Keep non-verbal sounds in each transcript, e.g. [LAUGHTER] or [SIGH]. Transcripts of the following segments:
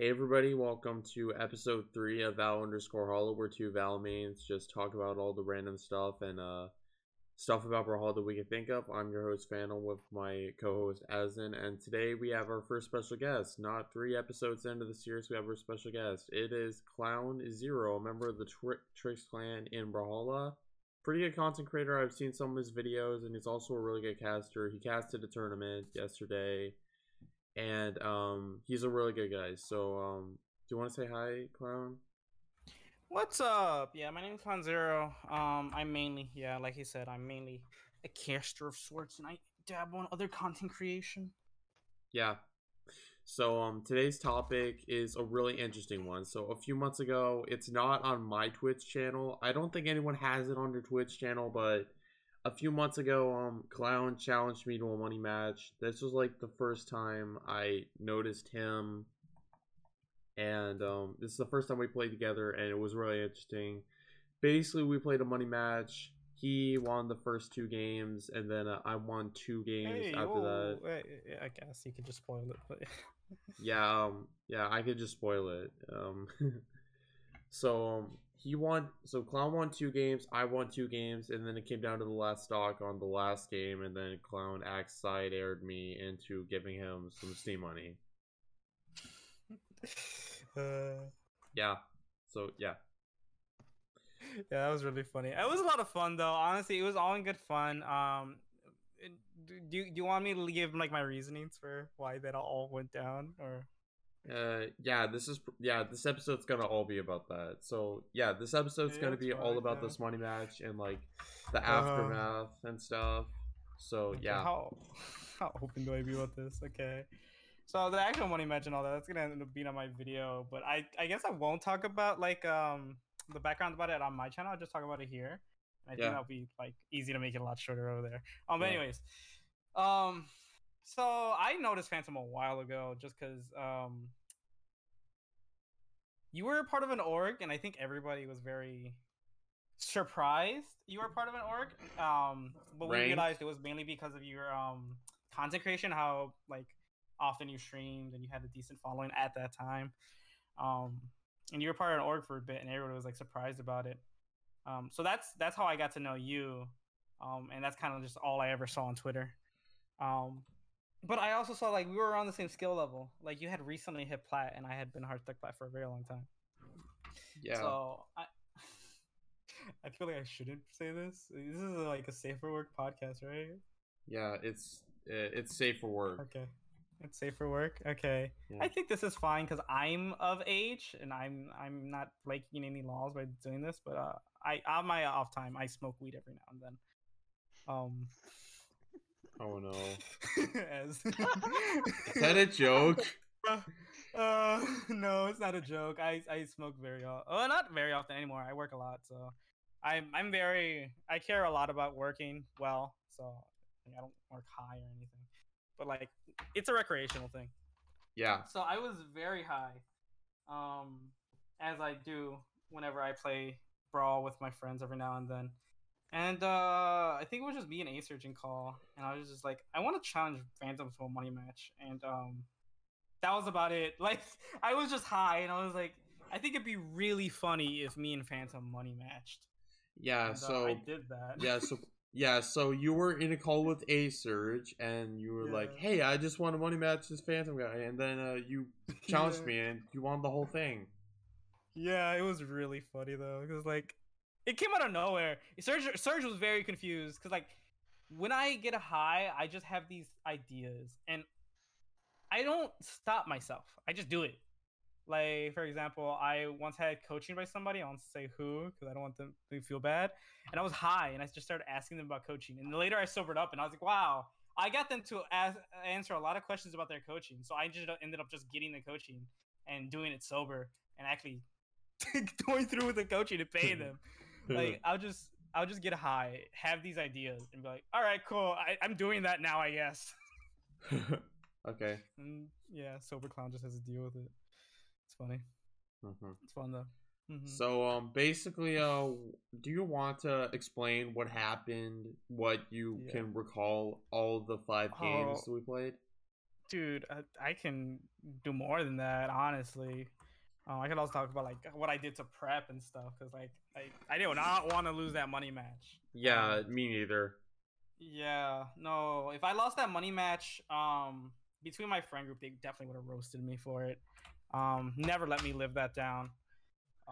Hey everybody, welcome to episode three of Val underscore Hollow, where two Val mains just talk about all the random stuff and uh stuff about Brawlhalla that we can think of. I'm your host Phantom with my co-host Asin, and today we have our first special guest. Not three episodes into the series, we have our special guest. It is Clown Zero, a member of the Tri- Tricks clan in Brawlhalla. Pretty good content creator. I've seen some of his videos, and he's also a really good caster. He casted a tournament yesterday, and um, he's a really good guy. So, um, do you want to say hi, Clown? What's up? Yeah, my name is Clown Zero. Um, I'm mainly, yeah, like he said, I'm mainly a caster of sorts, and I dabble in other content creation. Yeah. So um today's topic is a really interesting one. So a few months ago, it's not on my Twitch channel. I don't think anyone has it on their Twitch channel, but a few months ago, um Clown challenged me to a money match. This was like the first time I noticed him and um this is the first time we played together and it was really interesting. Basically, we played a money match. He won the first two games, and then uh, I won two games Hey, after that. I guess you could just spoil it, but Yeah, um, yeah, I could just spoil it. Um, [LAUGHS] so um, he won. So Clown won two games. I won two games, and then it came down to the last stock on the last game, and then Clown axe side aired me into giving him some Steam money. [LAUGHS] uh, Yeah. So yeah, yeah, that was really funny. It was a lot of fun, though. Honestly, it was all in good fun. Um, do, do you- do you want me to give like my reasonings for why that all went down, or? Uh, yeah. This is yeah. This episode's gonna all be about that. So yeah, this episode's Yeah, gonna be all about yeah. this money match and like the Uh-huh. aftermath and stuff. So Okay, yeah. How how open do I be about this? Okay. So the actual money match and all that, that's gonna end up being on my video. But I I guess I won't talk about like um the background about it on my channel. I'll just talk about it here. I think Yeah. that'll be like easy to make it a lot shorter over there. Um but anyways. Um so I noticed Phantom a while ago just because um you were part of an org and I think everybody was very surprised you were part of an org. Um, but we realized it was mainly because of your um content creation, how like often you streamed and you had a decent following at that time. Um, and you were part of an org for a bit, and everybody was like surprised about it. Um, so that's that's how I got to know you. Um, and that's kind of just all I ever saw on Twitter. Um, but I also saw like we were on the same skill level. Like you had recently hit plat, and I had been hard stuck plat for a very long time. Yeah. So I, [LAUGHS] I feel like I shouldn't say this. This is like a safer work podcast, right? Yeah, it's uh, it's safe for work. Okay, it's safer work. Okay, Yeah. I think this is fine because I'm of age and I'm I'm not breaking any laws by doing this. But uh, I on my off time I smoke weed every now and then. Um. Oh no. [LAUGHS] as [LAUGHS] Is that a joke? [LAUGHS] Uh, no, it's not a joke. I I smoke very often. Oh, not very often anymore. I work a lot, so I'm I'm very I care a lot about working well. So I don't work high or anything, but like it's a recreational thing. Yeah. So I was very high, um, as I do whenever I play brawl with my friends every now and then. And uh, I think it was just me and A Surgeon call, and I was just like, I want to challenge Phantom to a money match, and um, that was about it. [LAUGHS] Like I was just high, and I was like, I think it'd be really funny if me and Phantom money matched. Yeah. And, uh, So I did that. yeah. So [LAUGHS] yeah. So you were in a call with a surge, and you were like, "Hey, I just want to money match this Phantom guy," and then uh, you challenged [LAUGHS] Yeah. me, and you won the whole thing. Yeah, it was really funny though, because like it came out of nowhere. Serge Surge was very confused because like when I get a high, I just have these ideas and I don't stop myself. I just do it. Like for example, I once had coaching by somebody. I won't say who because I don't want them to feel bad. And I was high, and I just started asking them about coaching. And later, I sobered up, and I was like, "Wow, I got them to ask, answer a lot of questions about their coaching." So I just ended up just getting the coaching and doing it sober, and actually [LAUGHS] going through with the coaching and paying [LAUGHS] them. Like I'll just I'll just get high, have these ideas, and be like, "All right, cool. I, I'm doing that now, I guess." [LAUGHS] okay. And yeah, sober clown just has to deal with it. It's funny. Mhm. It's fun though. Mhm. So um, basically, uh, do you want to explain what happened? What you Yeah. can recall all the five games Oh. we played? dude, I, I can do more than that, honestly. Um, I could also talk about like what I did to prep and stuff, cause like I, I did not want to lose that money match. Yeah, Um, me neither. Yeah, no. If I lost that money match, um, between my friend group, they definitely would have roasted me for it. Um, never let me live that down.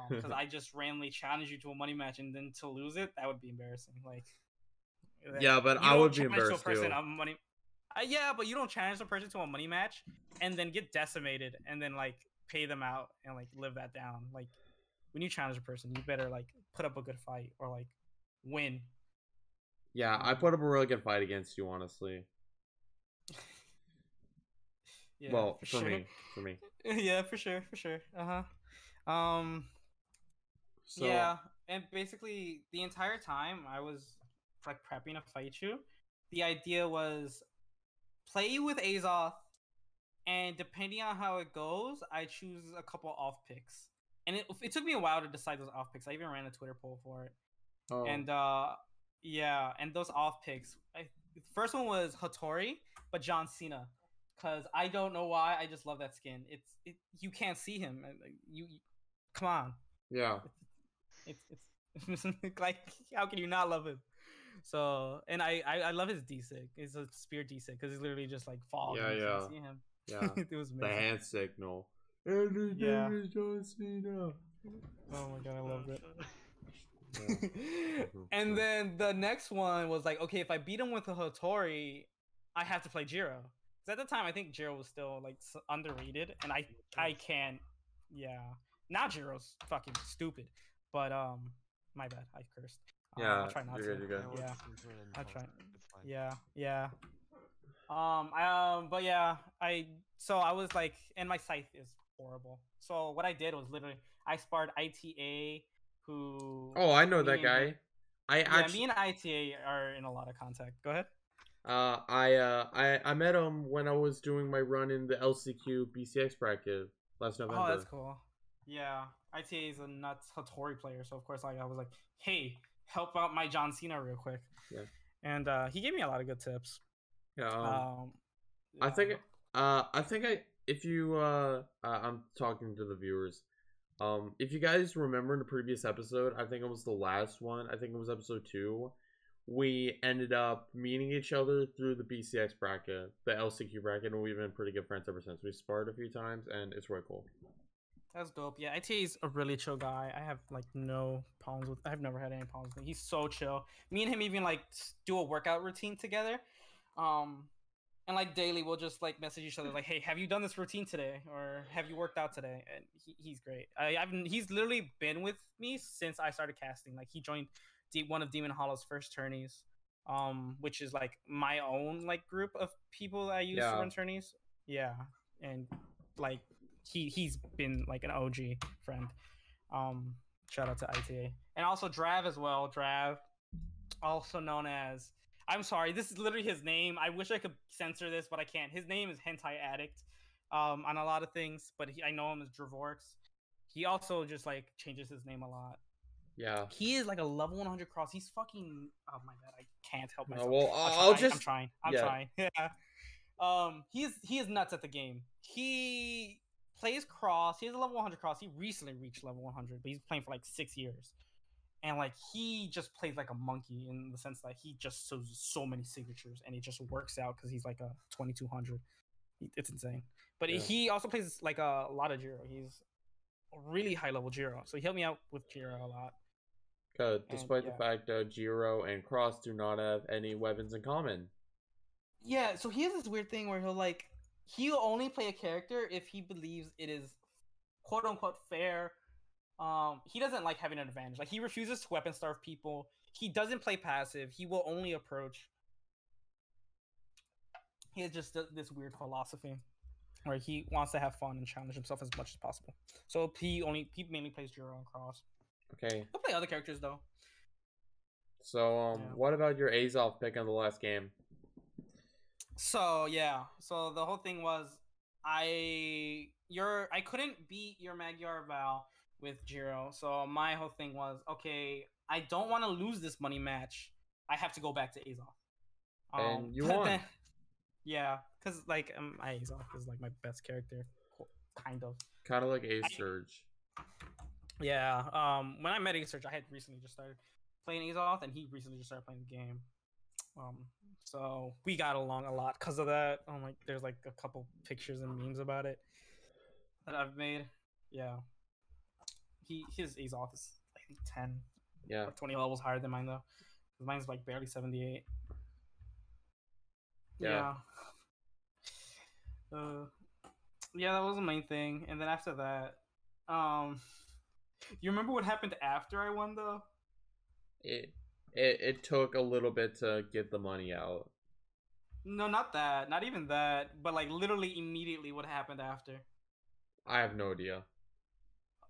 Because I [LAUGHS] just randomly challenged you to a money match and then to lose it, that would be embarrassing. Like, Yeah, but I would be challenge to a embarrassed person too. money. Uh, yeah, but you don't challenge a person to a money match and then get decimated and then like pay them out and like live that down. Like, when you challenge a person, you better like put up a good fight or like win. Yeah, I put up a really good fight against you, honestly. [LAUGHS] Yeah, well, for, sure. me, for me. [LAUGHS] yeah, for sure, for sure. Uh huh. Um. So, yeah, and basically the entire time I was like prepping to fight you, the idea was play with Azoth, and depending on how it goes, I choose a couple off picks. And it, it took me a while to decide those off picks. I even ran a Twitter poll for it. oh, And uh yeah, and those off picks. I, the first one was Hattori, but John Cena, because I don't know why. I just love that skin. It's it. You can't see him. You, you come on. yeah, It's it's [LAUGHS] like how can you not love him? So and I I, I love his D sig. It's a spear D sig because he's literally just like fog. Yeah, and you can't yeah. see him. Yeah. [LAUGHS] it was the hand signal. Yeah. John Cena. Oh my god, I loved it. Yeah. [LAUGHS] and then the next one was like, okay, if I beat him with a Hattori, I have to play Jiro. Because at the time, I think Jiro was still like underrated, and I I can't. Yeah, now Jiro's fucking stupid. But um, my bad, I cursed. Um, Yeah, I'll try not you're to. good, you're good. Yeah, I try- yeah, yeah. Um, I, um, but yeah, I so I was like, and my scythe is horrible. So what I did was literally I sparred ITA, who Oh, I know that guy. I yeah, actually, me and ITA are in a lot of contact. Go ahead. uh, I, uh, I, I met him when I was doing my run in the LCQ BCX bracket last November. Oh, that's cool. Yeah, ITA is a nuts Hattori player, so of course, like I was like, hey, help out my John Cena real quick. Yeah. And uh, he gave me a lot of good tips. Yeah, um, Um, I think, uh, I think I, if you, uh, I'm talking to the viewers. Um, if you guys remember in the previous episode, I think it was the last one. I think it was episode two. We ended up meeting each other through the BCX bracket, the LCQ bracket, and we've been pretty good friends ever since. We sparred a few times, and it's really cool. That's dope. Yeah, ITA is a really chill guy. I have like no problems with. I've never had any problems with him. He's so chill. Me and him even like do a workout routine together. Um, and like daily, we'll just like message each other like, "Hey, have you done this routine today? Or have you worked out today?" And he, he's great. I, I've he's literally been with me since I started casting. Like he joined D- one of Demon Hollow's first tourneys, um, which is like my own like group of people I use Yeah. to run tourneys. Yeah, and like he he's been like an OG friend. Um, shout out to ITA and also Drav as well. Drav, also known as I'm sorry, this is literally his name. I wish I could censor this, but I can't. His name is Hentai Addict, um, on a lot of things, but he, I know him as Dravorx. He also just like changes his name a lot. Yeah. He is like a level 100 cross. He's fucking. Oh my god, I can't help No, myself. well, I'll, I'll try. I'm just trying. I'm yeah. trying. [LAUGHS] Yeah. Um, he is he is nuts at the game. He plays cross. He has a level 100 cross. He recently reached level 100, but he's playing for like six years. And like he just plays like a monkey in the sense that he just shows so many signatures, and it just works out because he's like a 2200. It's insane. But Yeah. he also plays like a lot of Jiro. He's a really high level Jiro, so he helped me out with Jiro a lot. Good, And, despite the fact that Jiro and Cross do not have any weapons in common. Yeah, so he has this weird thing where he'll like he'll only play a character if he believes it is quote unquote fair. Um, he doesn't like having an advantage. Like he refuses to weapon starve people. He doesn't play passive. He will only approach. He has just this weird philosophy where he wants to have fun and challenge himself as much as possible. So he only he mainly plays Jiro and Cross. Okay, He'll play other characters though. so um, Yeah. what about your Azoth pick on the last game? So yeah, so the whole thing was I your I couldn't beat your Magyar Val with Jiro. So my whole thing was okay, I don't want to lose this money match. I have to go back to Azoth. And you won. then- [LAUGHS] Yeah, because like um, Azoth is like my best character, kind of. Kind of like A Surge. Yeah. Um, when I met Ace Surge, I had recently just started playing Azoth, and he recently just started playing the game. Um, so we got along a lot because of that. Oh my, there's like a couple pictures and memes about it that I've made. Yeah. He his Azoth is I think ten Yeah. or twenty levels higher than mine though. Mine's like barely seventy eight. Yeah. Yeah. Uh, yeah, that was the main thing, and then after that, um, you remember what happened after I won though? It, it it took a little bit to get the money out. No, not that. Not even that. But like literally immediately, what happened after? I have no idea.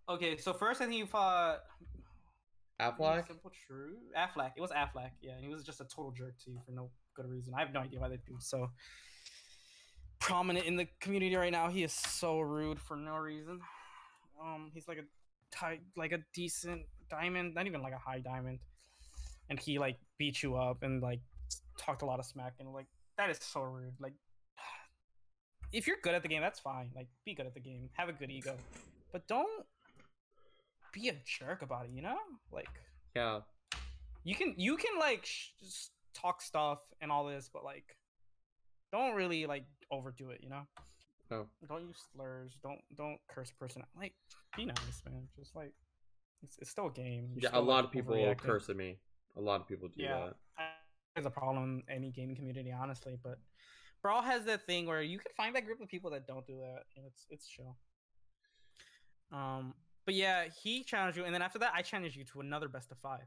Okay, so first I think you fought Affleck? Simple True. Affleck. It was Affleck. Yeah, and he was just a total jerk to you for no good reason. I have no idea why they do so prominent in the community right now. He is so rude for no reason. Um, he's like a tight, like a decent diamond, not even like a high diamond, and he like beat you up and like talked a lot of smack and like that is so rude. Like, [SIGHS] if you're good at the game, that's fine. Like, be good at the game, have a good ego, but don't be a jerk about it. You know, like Yeah. you can you can like sh- just talk stuff and all this, but like don't really like overdo it. You know, Oh. don't use slurs. Don't don't curse person. out. Like be nice, man. Just like it's, it's still a game. You're Yeah, a lot like, of people curse at me. A lot of people do Yeah. that. I- There's a problem in any gaming community, honestly. But Brawl has that thing where you can find that group of people that don't do that, and it's it's chill. Um, but yeah, he challenged you, and then after that, I challenged you to another best of five.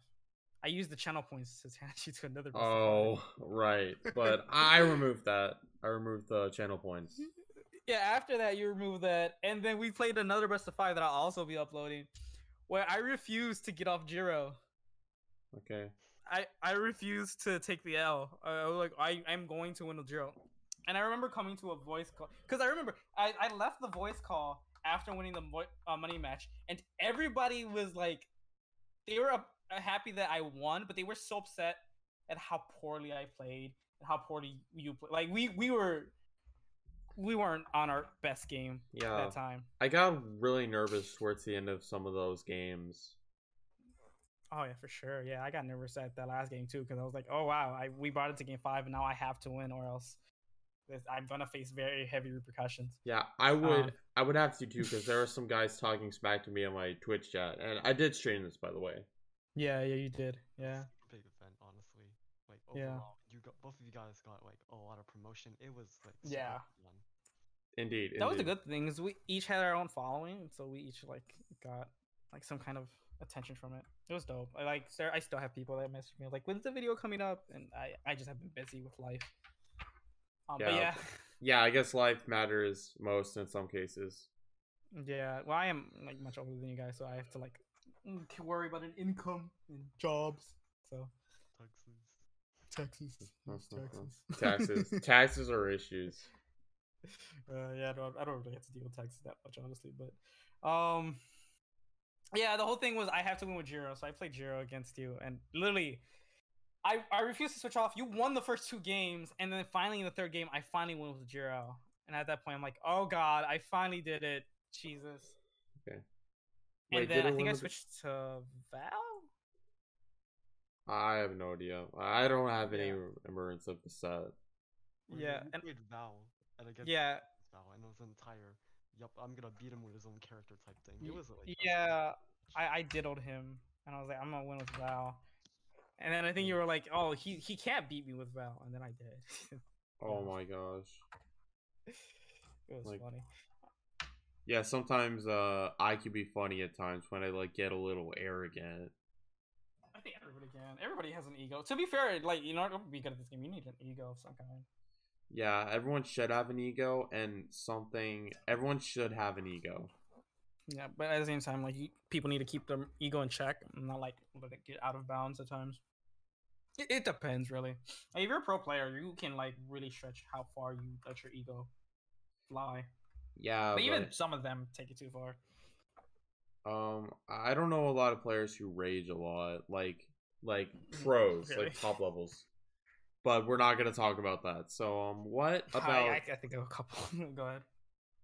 I used the channel points to challenge [LAUGHS] you to another. Best Oh, of five. Oh, right. But [LAUGHS] I removed that. I removed the channel points. yeah. After that, you removed that, and then we played another best of five that I'll also be uploading, where I refused to get off Jiro. Okay. I I refused to take the L. I was like, I I'm going to win the drill. And I remember coming to a voice call because I remember I, I left the voice call after winning the vo- uh, money match, and everybody was like, they were uh, happy that I won, but they were so upset at how poorly I played and how poorly you played. Like we we were we weren't on our best game Yeah. that time. I got really nervous towards the end of some of those games. Oh yeah, for sure. Yeah, I got nervous at that last game too because I was like, oh wow, I we brought it to game five and now I have to win or else I'm gonna face very heavy repercussions. Yeah, I would Um, I would have to too because there are some guys talking smack to me on my Twitch chat, and I did stream this by the way. Yeah, yeah, you did. Yeah. big event, honestly. Like Yeah. you got both of you guys got like a lot of promotion. It was like super Yeah. fun. Indeed, That was the indeed. good thing is we each had our own following, so we each like got like some kind of attention from it. It was dope. I like there I still have people that message me like, when's the video coming up? And I I just have been busy with life. Um, but Yeah. yeah. Yeah, I guess life matters most in some cases. Yeah, well, I am like much older than you guys, so I have to like mm, to worry about an income and jobs. So Texas. taxes, taxes, [LAUGHS] Taxes, [LAUGHS] taxes are issues. uh, yeah, I don't, I don't really have to deal with taxes that much, honestly. But, um, yeah, the whole thing was I have to win with Jiro, so I played Jiro against you, and literally, I I refused to switch off. You won the first two games, and then finally in the third game, I finally won with Jiro, and at that point, I'm like, oh god, I finally did it, Jesus. Okay. And then did I think I win with- switched to Val. I have no idea. I don't have any Yeah. remembrance of the set. Yeah, you and- played Val and I guess Yeah, Val, and it was an entire. Yup, I'm gonna beat him with his own character type thing. It was like. yeah, I, I diddled him, and I was like, I'm gonna win with Val. And then I think you were like, oh, he he can't beat me with Val, and then I did. [LAUGHS] Oh my gosh. [LAUGHS] it was Like- funny. Yeah, sometimes uh I could be funny at times when I like get a little arrogant. I think everybody can. Everybody has an ego. To be fair, like you know, to be good at this game, you need an ego of some kind. Yeah, everyone should have an ego and something everyone should have an ego. Yeah, but at the same time, like you, people need to keep their ego in check, and not like let it get out of bounds at times. It, it depends, really. Like, if you're a pro player, you can like really stretch how far you let your ego fly. Yeah, but even some of them take it too far. um I don't know a lot of players who rage a lot, like like [LAUGHS] pros, Really? like top levels. but we're not gonna talk about that. So um, what about? I, I, I think of a couple. [LAUGHS] Go ahead.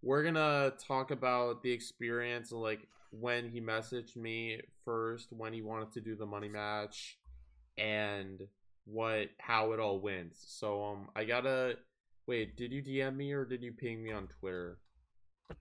we're gonna talk about the experience of like when he messaged me first when he wanted to do the money match and what how it all went so um i gotta wait did you dm me or did you ping me on twitter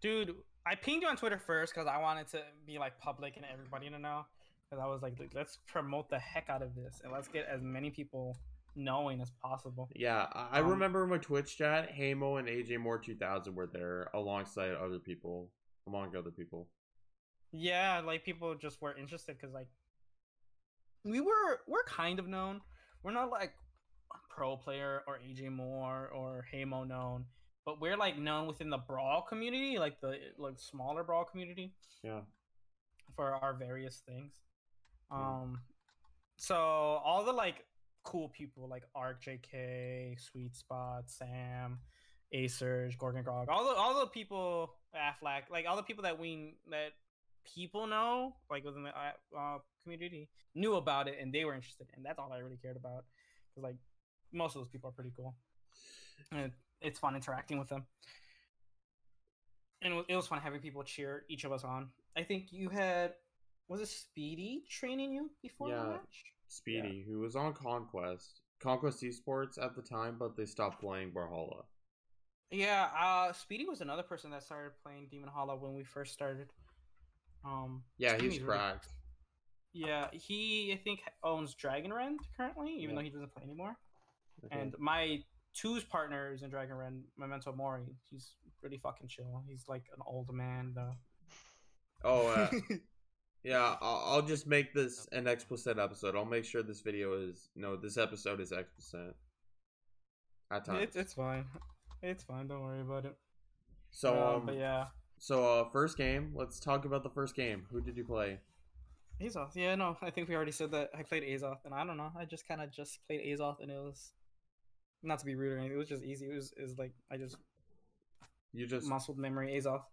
Dude, I pinged you on Twitter first because I wanted to be like public and everybody to know. Because I was like, let's promote the heck out of this and let's get as many people knowing as possible. yeah i, Um, remember my twitch chat hamo and aj moore 2000 were there alongside other people among other people Yeah, like people just were interested because like we were we're kind of known. We're not like pro player or AJ Moore or Hamo known, but we're like known within the brawl community, like the like smaller brawl community yeah for our various things. Yeah. Um, so all the like cool people like Arc JK, Sweet Spot, Sam, Acerge, Gorgon Grog, all the all the people Aflac, like all the people that we that people know, like within the uh, uh, community, knew about it and they were interested, and that's all I really cared about. Because like most of those people are pretty cool, and it's fun interacting with them. And it was, it was fun having people cheer each of us on. I think you had was it Speedy training you before Yeah. the match? speedy who was on conquest conquest esports at the time but they stopped playing brawlhalla Yeah, uh, Speedy was another person that started playing Demon Hollow when we first started. Um, yeah he's really- cracked yeah, he I think owns Dragon Rend currently, even Yeah. though he doesn't play anymore. Okay. And my two's partners in Dragon Rend, Memento Mori, he's really fucking chill. He's like an old man though. oh uh, [LAUGHS] Yeah, I'll, I'll just make this an explicit episode. I'll make sure this video is no, this episode is explicit. At times. it's it's fine. It's fine. Don't worry about it. so Uh, um, but yeah, so uh, first game. Let's talk about the first game. Who did you play? Azoth. Yeah, no, I think we already said that I played Azoth, and I don't know. I just kind of just played Azoth, and it was not to be rude or anything. It was just easy. It was is like I just You just muscled memory Azoth.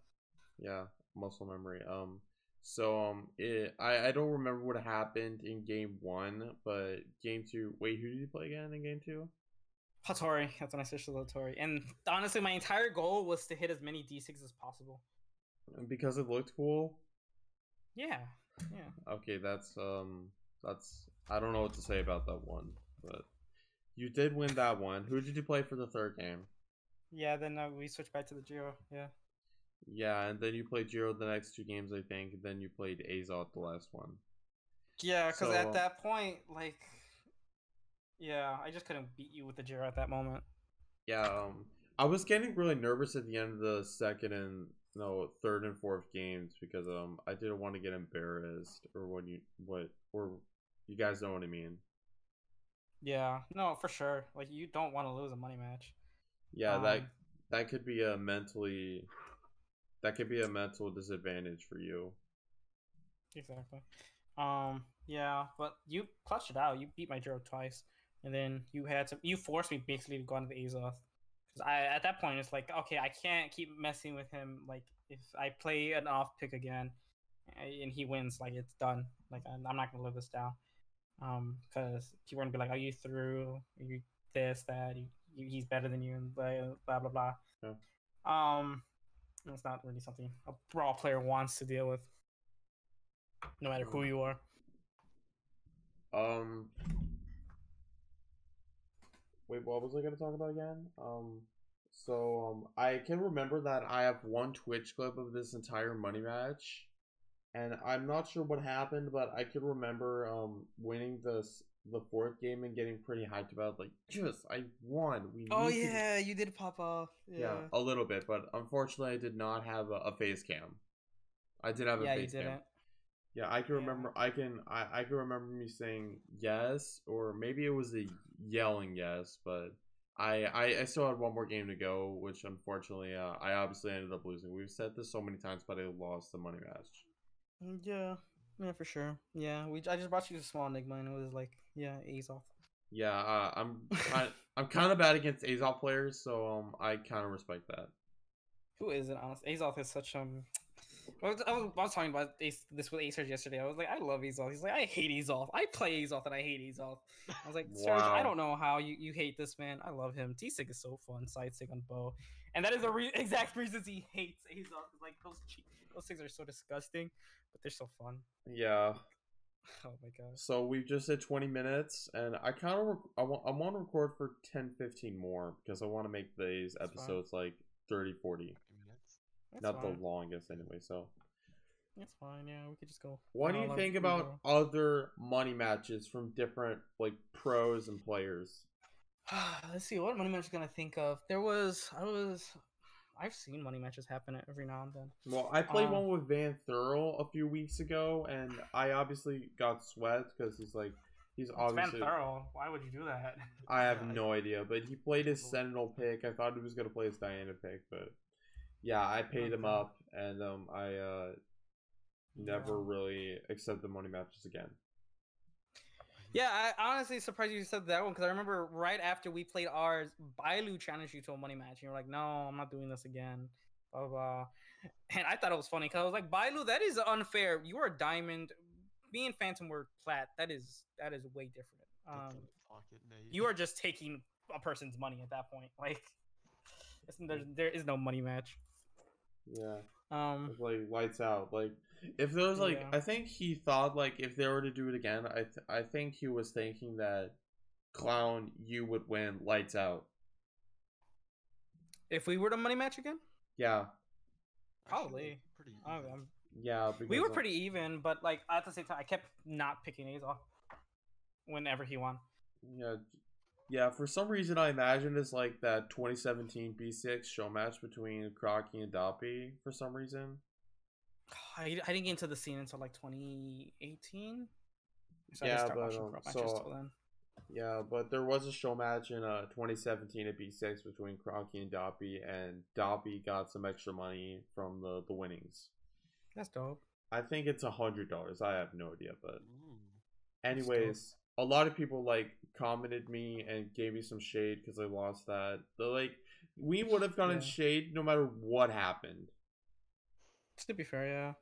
yeah, muscle memory. Um, so um, it, I I don't remember what happened in game one, but game two. Wait, who did you play again in game two? Hattori. That's when I switched to Hattori. And honestly, my entire goal was to hit as many d6 as possible. Because it looked cool. Yeah, yeah. Okay, that's um, that's I don't know what to say about that one, but you did win that one. Who did you play for the third game? Yeah, then uh, we switched back to the Jiro. Yeah. Yeah, and then you played Jiro the next two games, I think. And then you played Azoth the last one. Yeah, because So, at that point, like, yeah, I just couldn't beat you with the Jiro at that moment. Yeah, um, I was getting really nervous at the end of the second and no third and fourth games because um I didn't want to get embarrassed or what you what or you guys know what I mean. Yeah, no, for sure. Like, you don't want to lose a money match. Yeah, that Um, that could be a mentally that could be a mental disadvantage for you. Exactly. Um, yeah, but you clutched it out. You beat my Jiro twice, and then you had to. You forced me basically to go into the Azoth. Because I at that point it's like, okay, I can't keep messing with him. Like, if I play an off pick again, and he wins, like it's done. Like I'm not gonna live this down. Um, because people are gonna be like, "Are you threw, you this, that, you, you he's better than you, and blah blah blah. blah. Yeah. Um, it's not really something a brawl player wants to deal with no matter who you are. Um Wait, what was I gonna talk about again? Um so um I can remember that I have one Twitch clip of this entire money match. And I'm not sure what happened, but I can remember um winning this the fourth game and getting pretty hyped about like just I won. We Oh need to-" yeah, you did pop off. yeah, Yeah, a little bit, but unfortunately I did not have a, a face cam. I did have a yeah, you face cam. didn't. Yeah, I can remember. I can. I, I can remember me saying yes, or maybe it was a yelling yes, but I, I I still had one more game to go, which unfortunately, uh, I obviously ended up losing. We've said this so many times, but I lost the money match. Mm, Yeah, yeah, for sure. Yeah, we. I just brought you a small enigma, and it was like, yeah, off. Yeah, uh, I'm [LAUGHS] kind. I'm kind of bad against Azoth players, so um, I kind of respect that. Who is it? Honest, Azoth is such um. I was, I was, I was talking about Ace, this with Acer yesterday. I was like, I love Azoth. He's like, I hate Azoth. I play Azoth and I hate Azoth. I was like, Serge, Wow. I don't know how you, you hate this man. I love him. T Sig is so fun. Side Sig on bow, and that is the re- [LAUGHS] exact reasons he hates Azoth. Like those che- those things are so disgusting, but they're so fun. Yeah. [LAUGHS] Oh my god. So we've just hit 20 minutes, and I kind of rec- I want I want to record for 10, 15 more because I want to make these That's fine. episodes like 30, 40. That's Not fine. the longest anyway. So, It's fine. Yeah, we could just go. what do you think about other money matches from different like pros and players? [SIGHS] Let's see what money match gonna think of. There was I was I've seen money matches happen every now and then. Well, I played Um, one with Van Thurl a few weeks ago, and I obviously got sweat because he's like he's It's Van obviously Thurl. Why would you do that? I [LAUGHS] have no idea, but he played his Sentinel pick. I thought he was gonna play his Diana pick, but yeah, I paid him Okay. up, and um, I uh, never Yeah. really accepted the money matches again. Yeah, I honestly surprised you said that one because I remember right after we played ours, Bailu challenged you to a money match, and you're like, "No, I'm not doing this again." Blah blah. blah. [LAUGHS] And I thought it was funny because I was like, "Bailu, that is unfair. You are a diamond. Me and Phantom were plat. That is that is way different. Um, pocket, Nate. you are just taking a person's money at that point. Like, [LAUGHS] it's, there's, there is no money match. Yeah, Um, it's like lights out. Like if there was like, Yeah. I think he thought like if they were to do it again, I th- I think he was thinking that clown you would win lights out. if we were to money match again, Yeah, probably. Pretty. I even. am- yeah. We were pretty even, but like at the same time, I kept not picking Azoth whenever he won. Yeah, yeah. For some reason, I imagined it's like that 2017 B6 show match between Crocky and Doppy. For some reason, I, I didn't get into the scene until like 2018. So Yeah, but, um, so- then. yeah. But there was a show match in uh 2017 at B6 between Crocky and Doppy, and Doppy got some extra money from the the winnings. That's dope. I think it's a hundred dollars. I have no idea, but Ooh. That's dope. anyways, a lot of people like commented me and gave me some shade because I lost that. They're like, we would have gotten Yeah. shade no matter what happened. To be fair, yeah.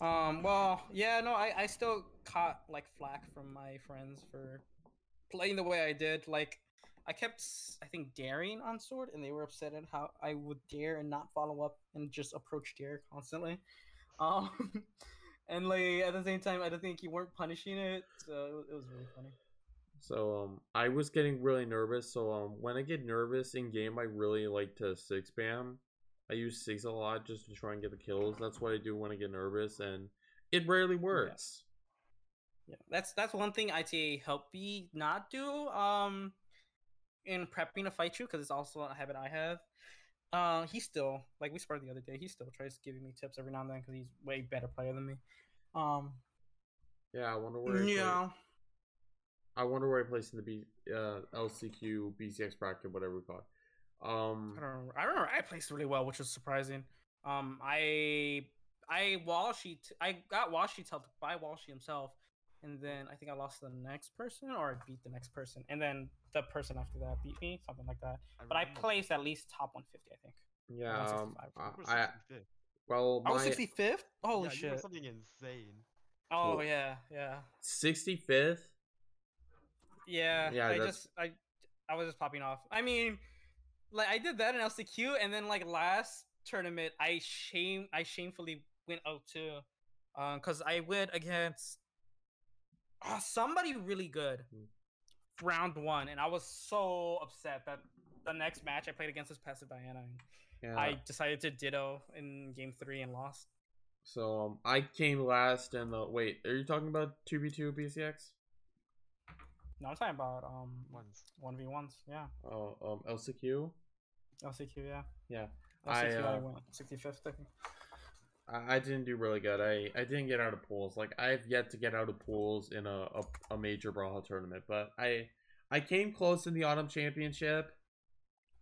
Um. Well, yeah. No, I I still caught like flack from my friends for playing the way I did. Like, I kept I think daring on sword, and they were upset at how I would dare and not follow up and just approach dare constantly. [LAUGHS] Um. And like at the same time, I don't think you weren't punishing it, so it was, it was really funny. So um, I was getting really nervous. So um, when I get nervous in game, I really like to six spam. I use six a lot just to try and get the kills. That's what I do when I get nervous, and it rarely works. Yeah, that's that's one thing ITA helped me not do. Um, in prepping to fight you because it's also a habit I have. Uh, he still like we sparred the other day. He still tries giving me tips every now and then because he's way better player than me. Um, Yeah, I wonder where. Yeah, I wonder where I placed in the B uh LCQ BCX bracket, whatever we call it. Um, I don't remember. I remember I placed really well, which was surprising. Um, I I Walshy t- I got Walshy to by Walshy himself, and then I think I lost to the next person or I beat the next person, and then the person after that beat me, something like that. But I placed at least top 150, I think. yeah. Um, I, you were I 65th. well I was 65th. Holy yeah, shit! something insane. Oh Cool. yeah, yeah, sixty fifth. yeah. Yeah, I that's- just I I was just popping off. I mean, like I did that in LCQ, and then like last tournament, I shame I shamefully went 0-2. um, because I went against uh, somebody really good Hmm. Round one, and I was so upset that the next match I played against was passive Diana. And Yeah. I decided to ditto in game three and lost. So um, I came last and the wait. Are you talking about two v two BCX? No, I'm talking about um Once. one v ones. Yeah, Oh, um, LCQ. LCQ. Yeah, Yeah, LCQ. I, I, uh, went 65th. I think. I, didn't do really good. I, I didn't get out of pools. Like I've yet to get out of pools in a, a, a major Brawlhalla tournament, but I I came close in the autumn championship.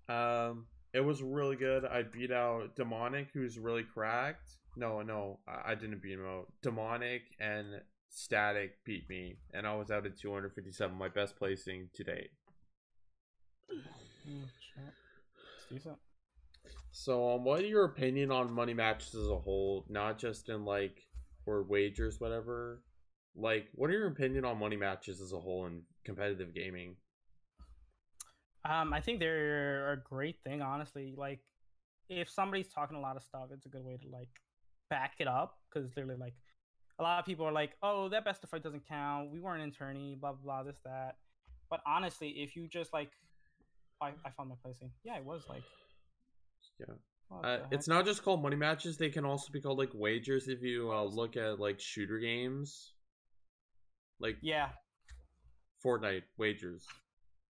Um, it was really good. I beat out Demonic, who's really cracked. No, no, I, didn't beat him out. Demonic and Static beat me, and I was out at 257, my best placing to date. It's decent. So, um, what your opinion on money matches as a whole? Not just in like or wagers, whatever. Like, what are your opinion on money matches as a whole in competitive gaming? Um, I think they're a great thing, honestly. Like, if somebody's talking a lot of stuff, it's a good way to like back it up because literally, like, a lot of people are like, "Oh, that best of fight doesn't count. We weren't in tourney, blah blah blah, this that." But honestly, if you just like, I, I found my placing. Yeah, it was like, Yeah. Uh, it's not just called money matches; they can also be called like wagers. If you uh, look at like shooter games, like Yeah, Fortnite wagers.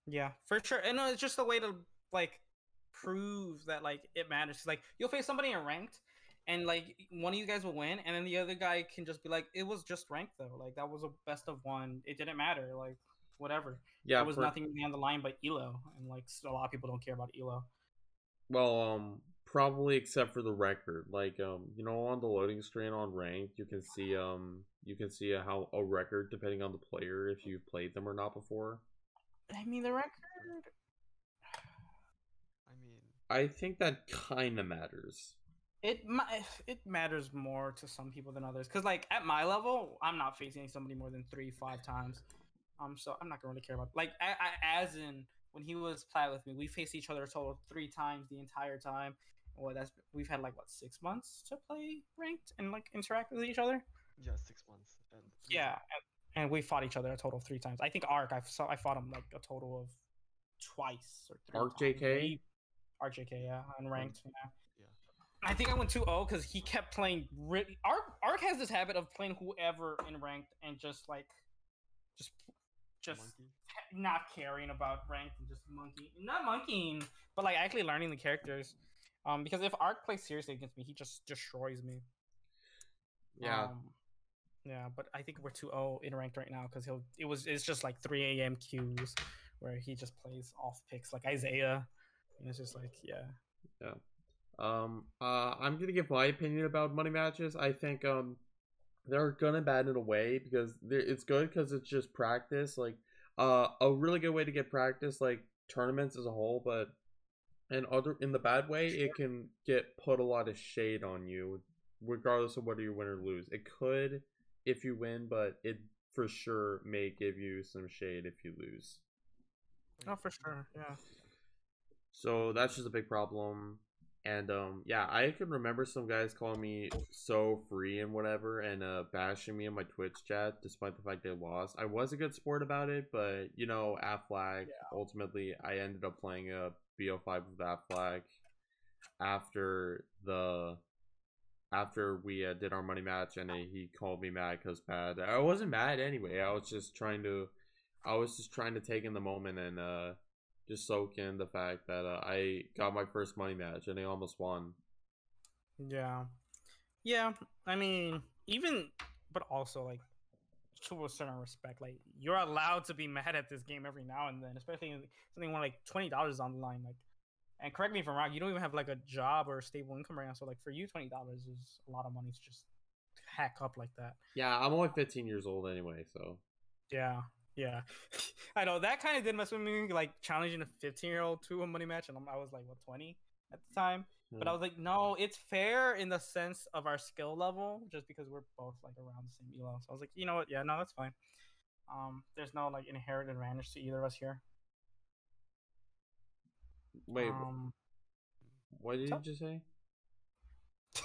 yeah, for sure. And no, it's just a way to like prove that like it matters. Like you'll face somebody in ranked, and like one of you guys will win, and then the other guy can just be like, "It was just ranked though. Like that was a best of one. It didn't matter. Like whatever. Yeah, there was for- nothing on the line but elo, and like a lot of people don't care about elo. Well, um, probably except for the record. Like, um, you know, on the loading screen on ranked, you can see, um, you can see how a record depending on the player if you've played them or not before. I mean, the record. I mean, I think that kind of matters. It ma- it matters more to some people than others. Cause like at my level, I'm not facing somebody more than three, five times. Um, so I'm not gonna really care about like I, I, as in when he was playing with me, we faced each other a total of three times the entire time. Well, that's we've had like what six months to play ranked and like interact with each other. yeah, six months. And Yeah, and, and we fought each other a total of three times. I think Arc, I saw I fought him like a total of twice or three. Arc times. JK? He- Arc JK, yeah, unranked. Yeah. Yeah. I think I went 2-0 because he kept playing. Really, Arc Arc has this habit of playing whoever in ranked and just like, just, just monkey. Not caring about ranked and just monkey, not monkeying, but like actually learning the characters. Um, because if Arc plays seriously against me, he just destroys me. Yeah. Um, yeah, but I think we're 2-0 in ranked right now because he'll. It was. It's just like 3 a.m. queues where he just plays off picks like Isaiah. And it's just like yeah. Yeah. Um, uh, I'm gonna give my opinion about money matches. I think um, they're bad in a way because it's good because it's just practice. Like, uh, a really good way to get practice, like tournaments as a whole. But in other in the bad way, it can get put a lot of shade on you, regardless of whether you win or lose. It could if you win, but it for sure may give you some shade if you lose. Oh, for sure. Yeah. So that's just a big problem. And um yeah, I can remember some guys calling me so free and whatever and uh bashing me in my Twitch chat despite the fact they lost. I was a good sport about it, but you know, Afflag ultimately I ended up playing a BO5 with Afflag after the after we uh, did our money match and uh, he called me mad cuz bad. I wasn't mad anyway. I was just trying to I was just trying to take in the moment and uh just soak in the fact that uh, I got my first money match and I almost won. Yeah. Yeah. I mean, even, but also, like, to a certain respect, like, you're allowed to be mad at this game every now and then, especially something when, like, $20 is on the line. Like, and correct me if I'm wrong, you don't even have, like, a job or a stable income right now. So, like, for you, $20 is a lot of money to just hack up like that. Yeah, I'm only 15 years old anyway, so Yeah. Yeah. [LAUGHS] I know that kind of did mess with me, like, challenging a 15 year old to a money match. And I'm- was, like, what, 20 at the time? But I was like, no, it's fair in the sense of our skill level, just because we're both like around the same elo. So I was like, you know what? Yeah, no, that's fine. Um, there's no like inherent advantage to either of us here. wait, Um, what did you just say? [LAUGHS]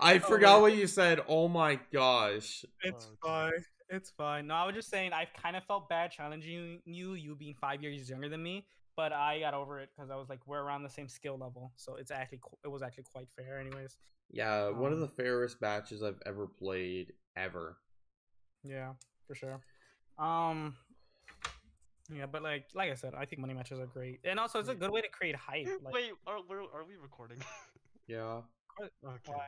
I Oh, forgot wait. what you said. Oh my gosh. it's Oh, fine. It's fine. No, I was just saying I've kind of felt bad challenging you, you being five years younger than me, but I got over it because I was like, we're around the same skill level, so it's actually it was actually quite fair, anyways. Yeah, one of Um, the fairest matches I've ever played ever. Yeah, for sure. Um, yeah, but like like I said, I think money matches are great, and also it's a good way to create hype. Like, Wait, are, we're, we recording? [LAUGHS] Yeah. okay. Why?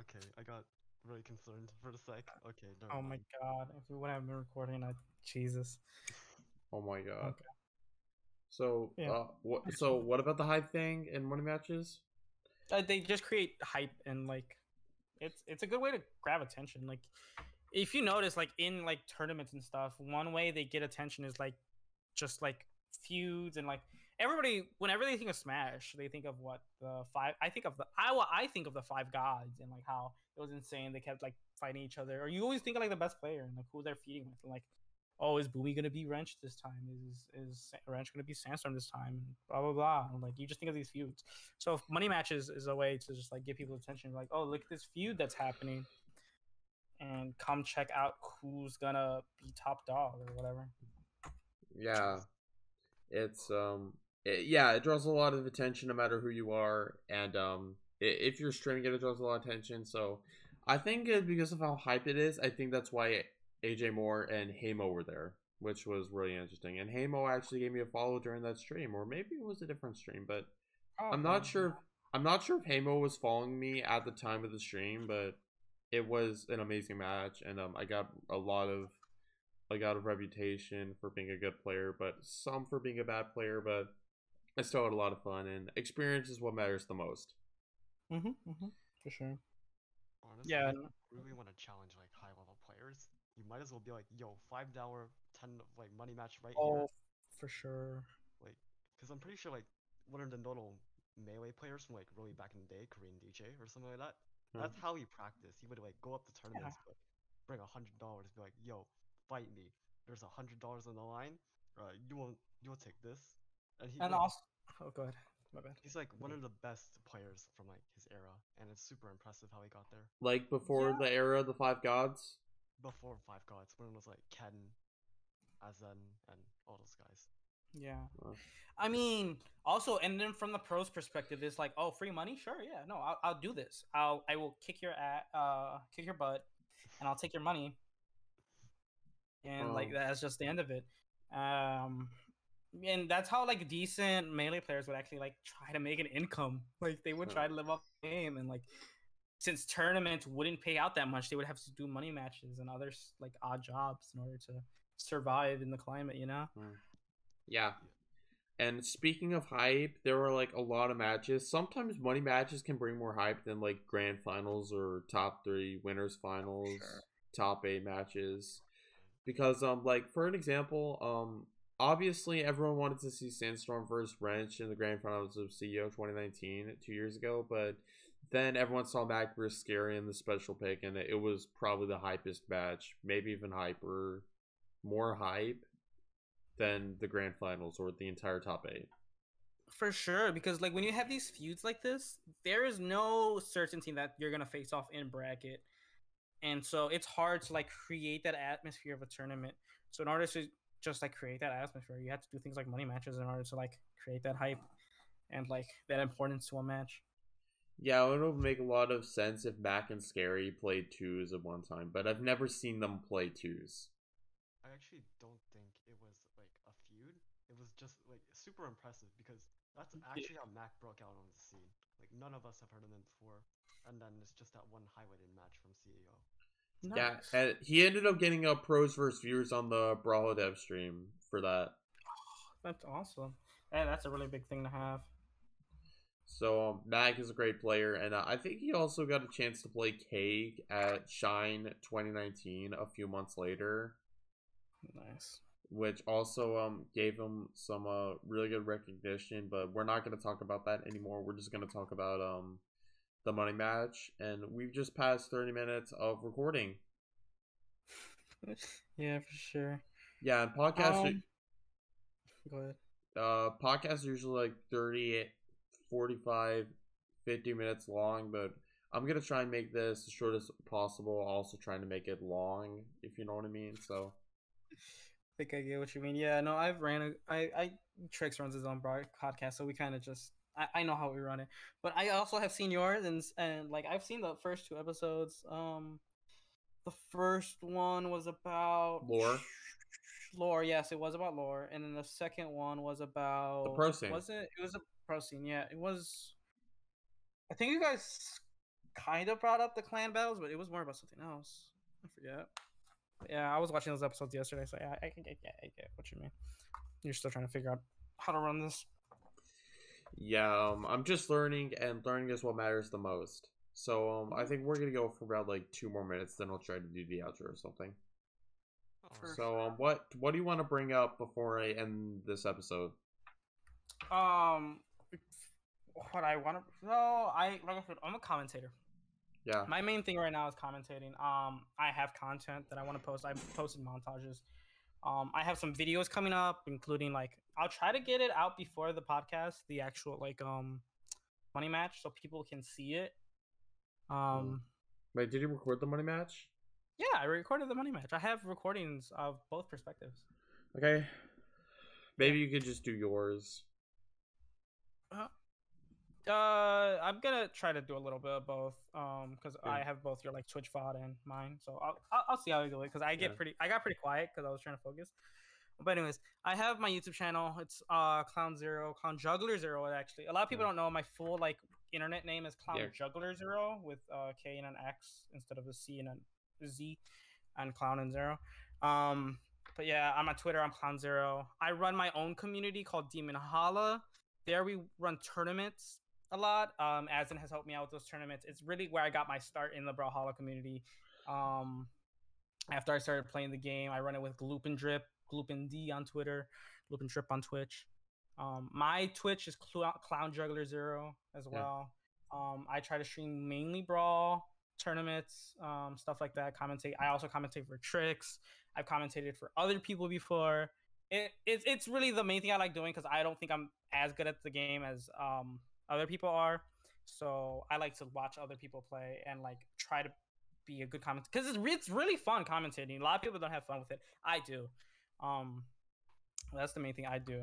Okay, I got really concerned for a sec. Okay, no. Oh my god! If we wouldn't have been recording, I Jesus. Oh my god. Okay. So, Yeah. uh, what? So, what about the hype thing in money matches? Uh, they just create hype and like, it's it's a good way to grab attention. Like, if you notice, like in like tournaments and stuff, one way they get attention is like, just like feuds and like, everybody whenever they think of Smash, they think of what the five. I think of the I I think of the five gods and like how it was insane. They kept like fighting each other, or you always think of like the best player and like who they're feeding with, and like oh, is Boomie gonna be Wrench this time? Is is Wrench gonna be Sandstorm this time? Blah blah blah. And like you just think of these feuds. So money matches is a way to just like get people attention. Like oh, look at this feud that's happening, and come check out who's gonna be top dog or whatever. Yeah, it's um, it, yeah, it draws a lot of attention no matter who you are, and um, if you're streaming it, it draws a lot of attention. So, I think uh, because of how hype it is, I think that's why AJ Moore and Hamo were there, which was really interesting. And Hamo actually gave me a follow during that stream, or maybe it was a different stream, but I'm not sure. If, I'm not sure if Hamo was following me at the time of the stream, but it was an amazing match, and um, I got a lot of, I got a reputation for being a good player, but some for being a bad player. But I still had a lot of fun, and experience is what matters the most. Mm-hmm, mm-hmm, for sure. Honestly, Yeah, if you really want to challenge like high level players, you might as well be like, yo, five dollar, ten like money match right here. Oh, for sure. Like, because I'm pretty sure like one of the notable melee players from like really back in the day, Korean DJ or something like that. Yeah. That's how he practiced. He would like go up to tournaments, but bring a hundred dollars, be like, yo, fight me. There's a hundred dollars on the line. Uh, you won't, you will take this. And he And like, also, oh, go ahead. My bad. he's like one of the best players from like his era, and it's super impressive how he got there. Like before Yeah. the era of the five gods. Before Five Gods, when it was like Ken, Azen, and all those guys. Yeah. Wow. I mean, also, and then from the pros' perspective, it's like, oh, free money, sure, yeah, no, I'll, I'll do this. I'll, I will kick your at, uh, kick your butt, and I'll take your money. And like Um, that's just the end of it. Um, and that's how like decent melee players would actually like try to make an income. Like they would try to live off the game, and like since tournaments wouldn't pay out that much, they would have to do money matches and other like odd jobs in order to survive in the climate. You know. Yeah. And speaking of hype, there were like a lot of matches. Sometimes money matches can bring more hype than like grand finals or top three winners finals, Sure. top eight matches. Because um like for an example, um obviously everyone wanted to see Sandstorm versus Wrench in the grand finals of CEO 2019 two years ago, but then everyone saw Mac versus Scary in the special pick, and it was probably the hypest match, maybe even hyper, more hype than the grand finals or the entire top eight. For sure, because like when you have these feuds like this, there is no certainty that you're gonna face off in bracket, and so it's hard to like create that atmosphere of a tournament. So in order to just like create that atmosphere, you have to do things like money matches in order to like create that hype and like that importance to a match. Yeah, it would make a lot of sense if Mac and Scary played twos at one time, but I've never seen them play twos. I actually don't think it was like a feud. It was just like super impressive because that's actually how Mac broke out on the scene. Like none of us have heard of him before, and then it's just that one highlighted match from E CEO. Yeah, Nice. and he ended up getting a pros versus viewers on the Brawlhalla Dev stream for that. That's awesome. And that's a really big thing to have. So um, Mac is a great player, and uh, I think he also got a chance to play Keg at Shine 2019 a few months later, Nice. which also um gave him some uh really good recognition. But we're not going to talk about that anymore. We're just going to talk about um the money match, and we've just passed 30 minutes of recording. [LAUGHS] yeah, for sure. Yeah, and podcasts. Um, go ahead. uh podcasts are usually like 30 45 50 minutes long but i'm gonna try and make this as short as possible also trying to make it long if you know what i mean so I think I get what you mean. Yeah, no, I've ran a I I Trix runs his own broad- podcast, so we kind of just I, I know how we run it. But I also have seen yours and and like I've seen the first two episodes. Um, the first one was about Lore. Lore, yes, it was about lore, and then the second one was about the pro scene. Was it? It was a pro scene. Yeah, it was. I think you guys kind of brought up the clan battles, but it was more about something else. I forget. But yeah, I was watching those episodes yesterday, so yeah, I, I can get, yeah, I get what you mean. You're still trying to figure out how to run this. Yeah um, i'm just learning and learning is what matters the most so um i think we're gonna go for about like two more minutes then i'll try to do the outro or something so um what what do you want to bring up before i end this episode Um, what I want to no, I like I said, I'm a commentator. Yeah. My main thing right now is commentating. Um, I have content that I want to post. I've posted montages. Um, I have some videos coming up, including like I'll try to get it out before the podcast, the actual like um money match, so people can see it. Um, Wait, did you record the money match? yeah, I recorded the money match. I have recordings of both perspectives. Okay. Maybe you could just do yours. Uh, I'm gonna try to do a little bit of both. Um, because I have both your like Twitch VOD and mine, so I'll I'll, I'll see how I do it. Because I get Yeah. pretty, I got pretty quiet because I was trying to focus. But anyways, I have my YouTube channel. It's uh Clown Zero, Clown Juggler Zero. Actually, a lot of people Yeah. don't know my full like internet name is Clown Yeah. Juggler Zero with uh K and an X instead of a C and a Z, and Clown and Zero. Um, but yeah, I'm on Twitter. I'm Clown Zero. I run my own community called Demon Hala. There we run tournaments a lot. Um, Asin has helped me out with those tournaments. It's really where I got my start in the Brawlhalla community. Um, after I started playing the game, I run it with Gloop and Drip, Gloop and D on Twitter, Gloop and Drip on Twitch. Um, my Twitch is Cl- Clown Juggler Zero as Yeah. well. Um, I try to stream mainly Brawl tournaments, um, stuff like that. Commentate. I also commentate for Trix. I've commentated for other people before. It, it's it's really the main thing I like doing because I don't think I'm as good at the game as um other people are. So I like to watch other people play and like try to be a good comment because it's, re- it's really fun commentating. A lot of people don't have fun with it. I do. Um, that's the main thing I do.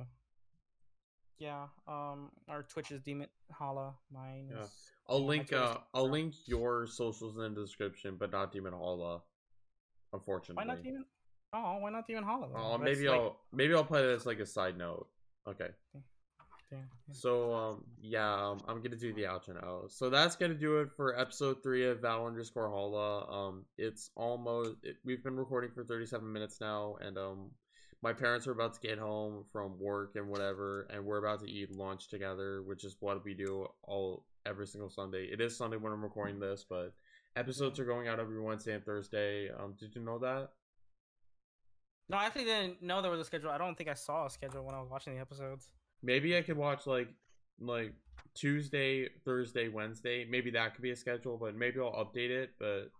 Yeah. Um, our Twitch is Demon Holla. Mine Yeah. I'll link uh I'll link your socials in the description, but not Demon Holla. Unfortunately. Why not Demon? Oh, why not Demon Holla? though? Uh, maybe like- I'll maybe I'll play this like a side note. Okay. yeah. So um yeah, um, I'm gonna do the outro now. So that's gonna do it for episode three of Val underscore Holla. Um, it's almost it, we've been recording for 37 minutes now, and um, my parents are about to get home from work and whatever, and we're about to eat lunch together, which is what we do all every single Sunday. It is Sunday when I'm recording this, but episodes are going out every Wednesday and Thursday. Um, did you know that? No, I actually didn't know there was a schedule. I don't think I saw a schedule when I was watching the episodes. Maybe I could watch like like Tuesday, Thursday, Wednesday. Maybe that could be a schedule, but maybe I'll update it. But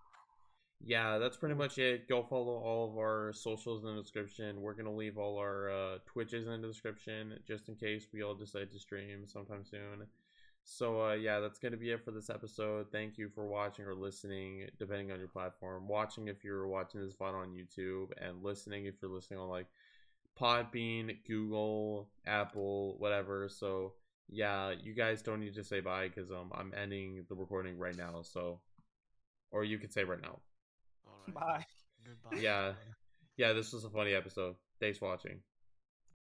yeah, that's pretty much it. Go follow all of our socials in the description. We're gonna leave all our uh, Twitches in the description just in case we all decide to stream sometime soon. So uh, yeah, that's gonna be it for this episode. Thank you for watching or listening, depending on your platform. Watching if you're watching this VOD on YouTube, and listening if you're listening on like Podbean, Google, Apple, whatever. So yeah, you guys don't need to say bye because um I'm ending the recording right now. So, or you could say right now. All right. Bye. Goodbye. Yeah. Yeah, this was a funny episode. Thanks for watching.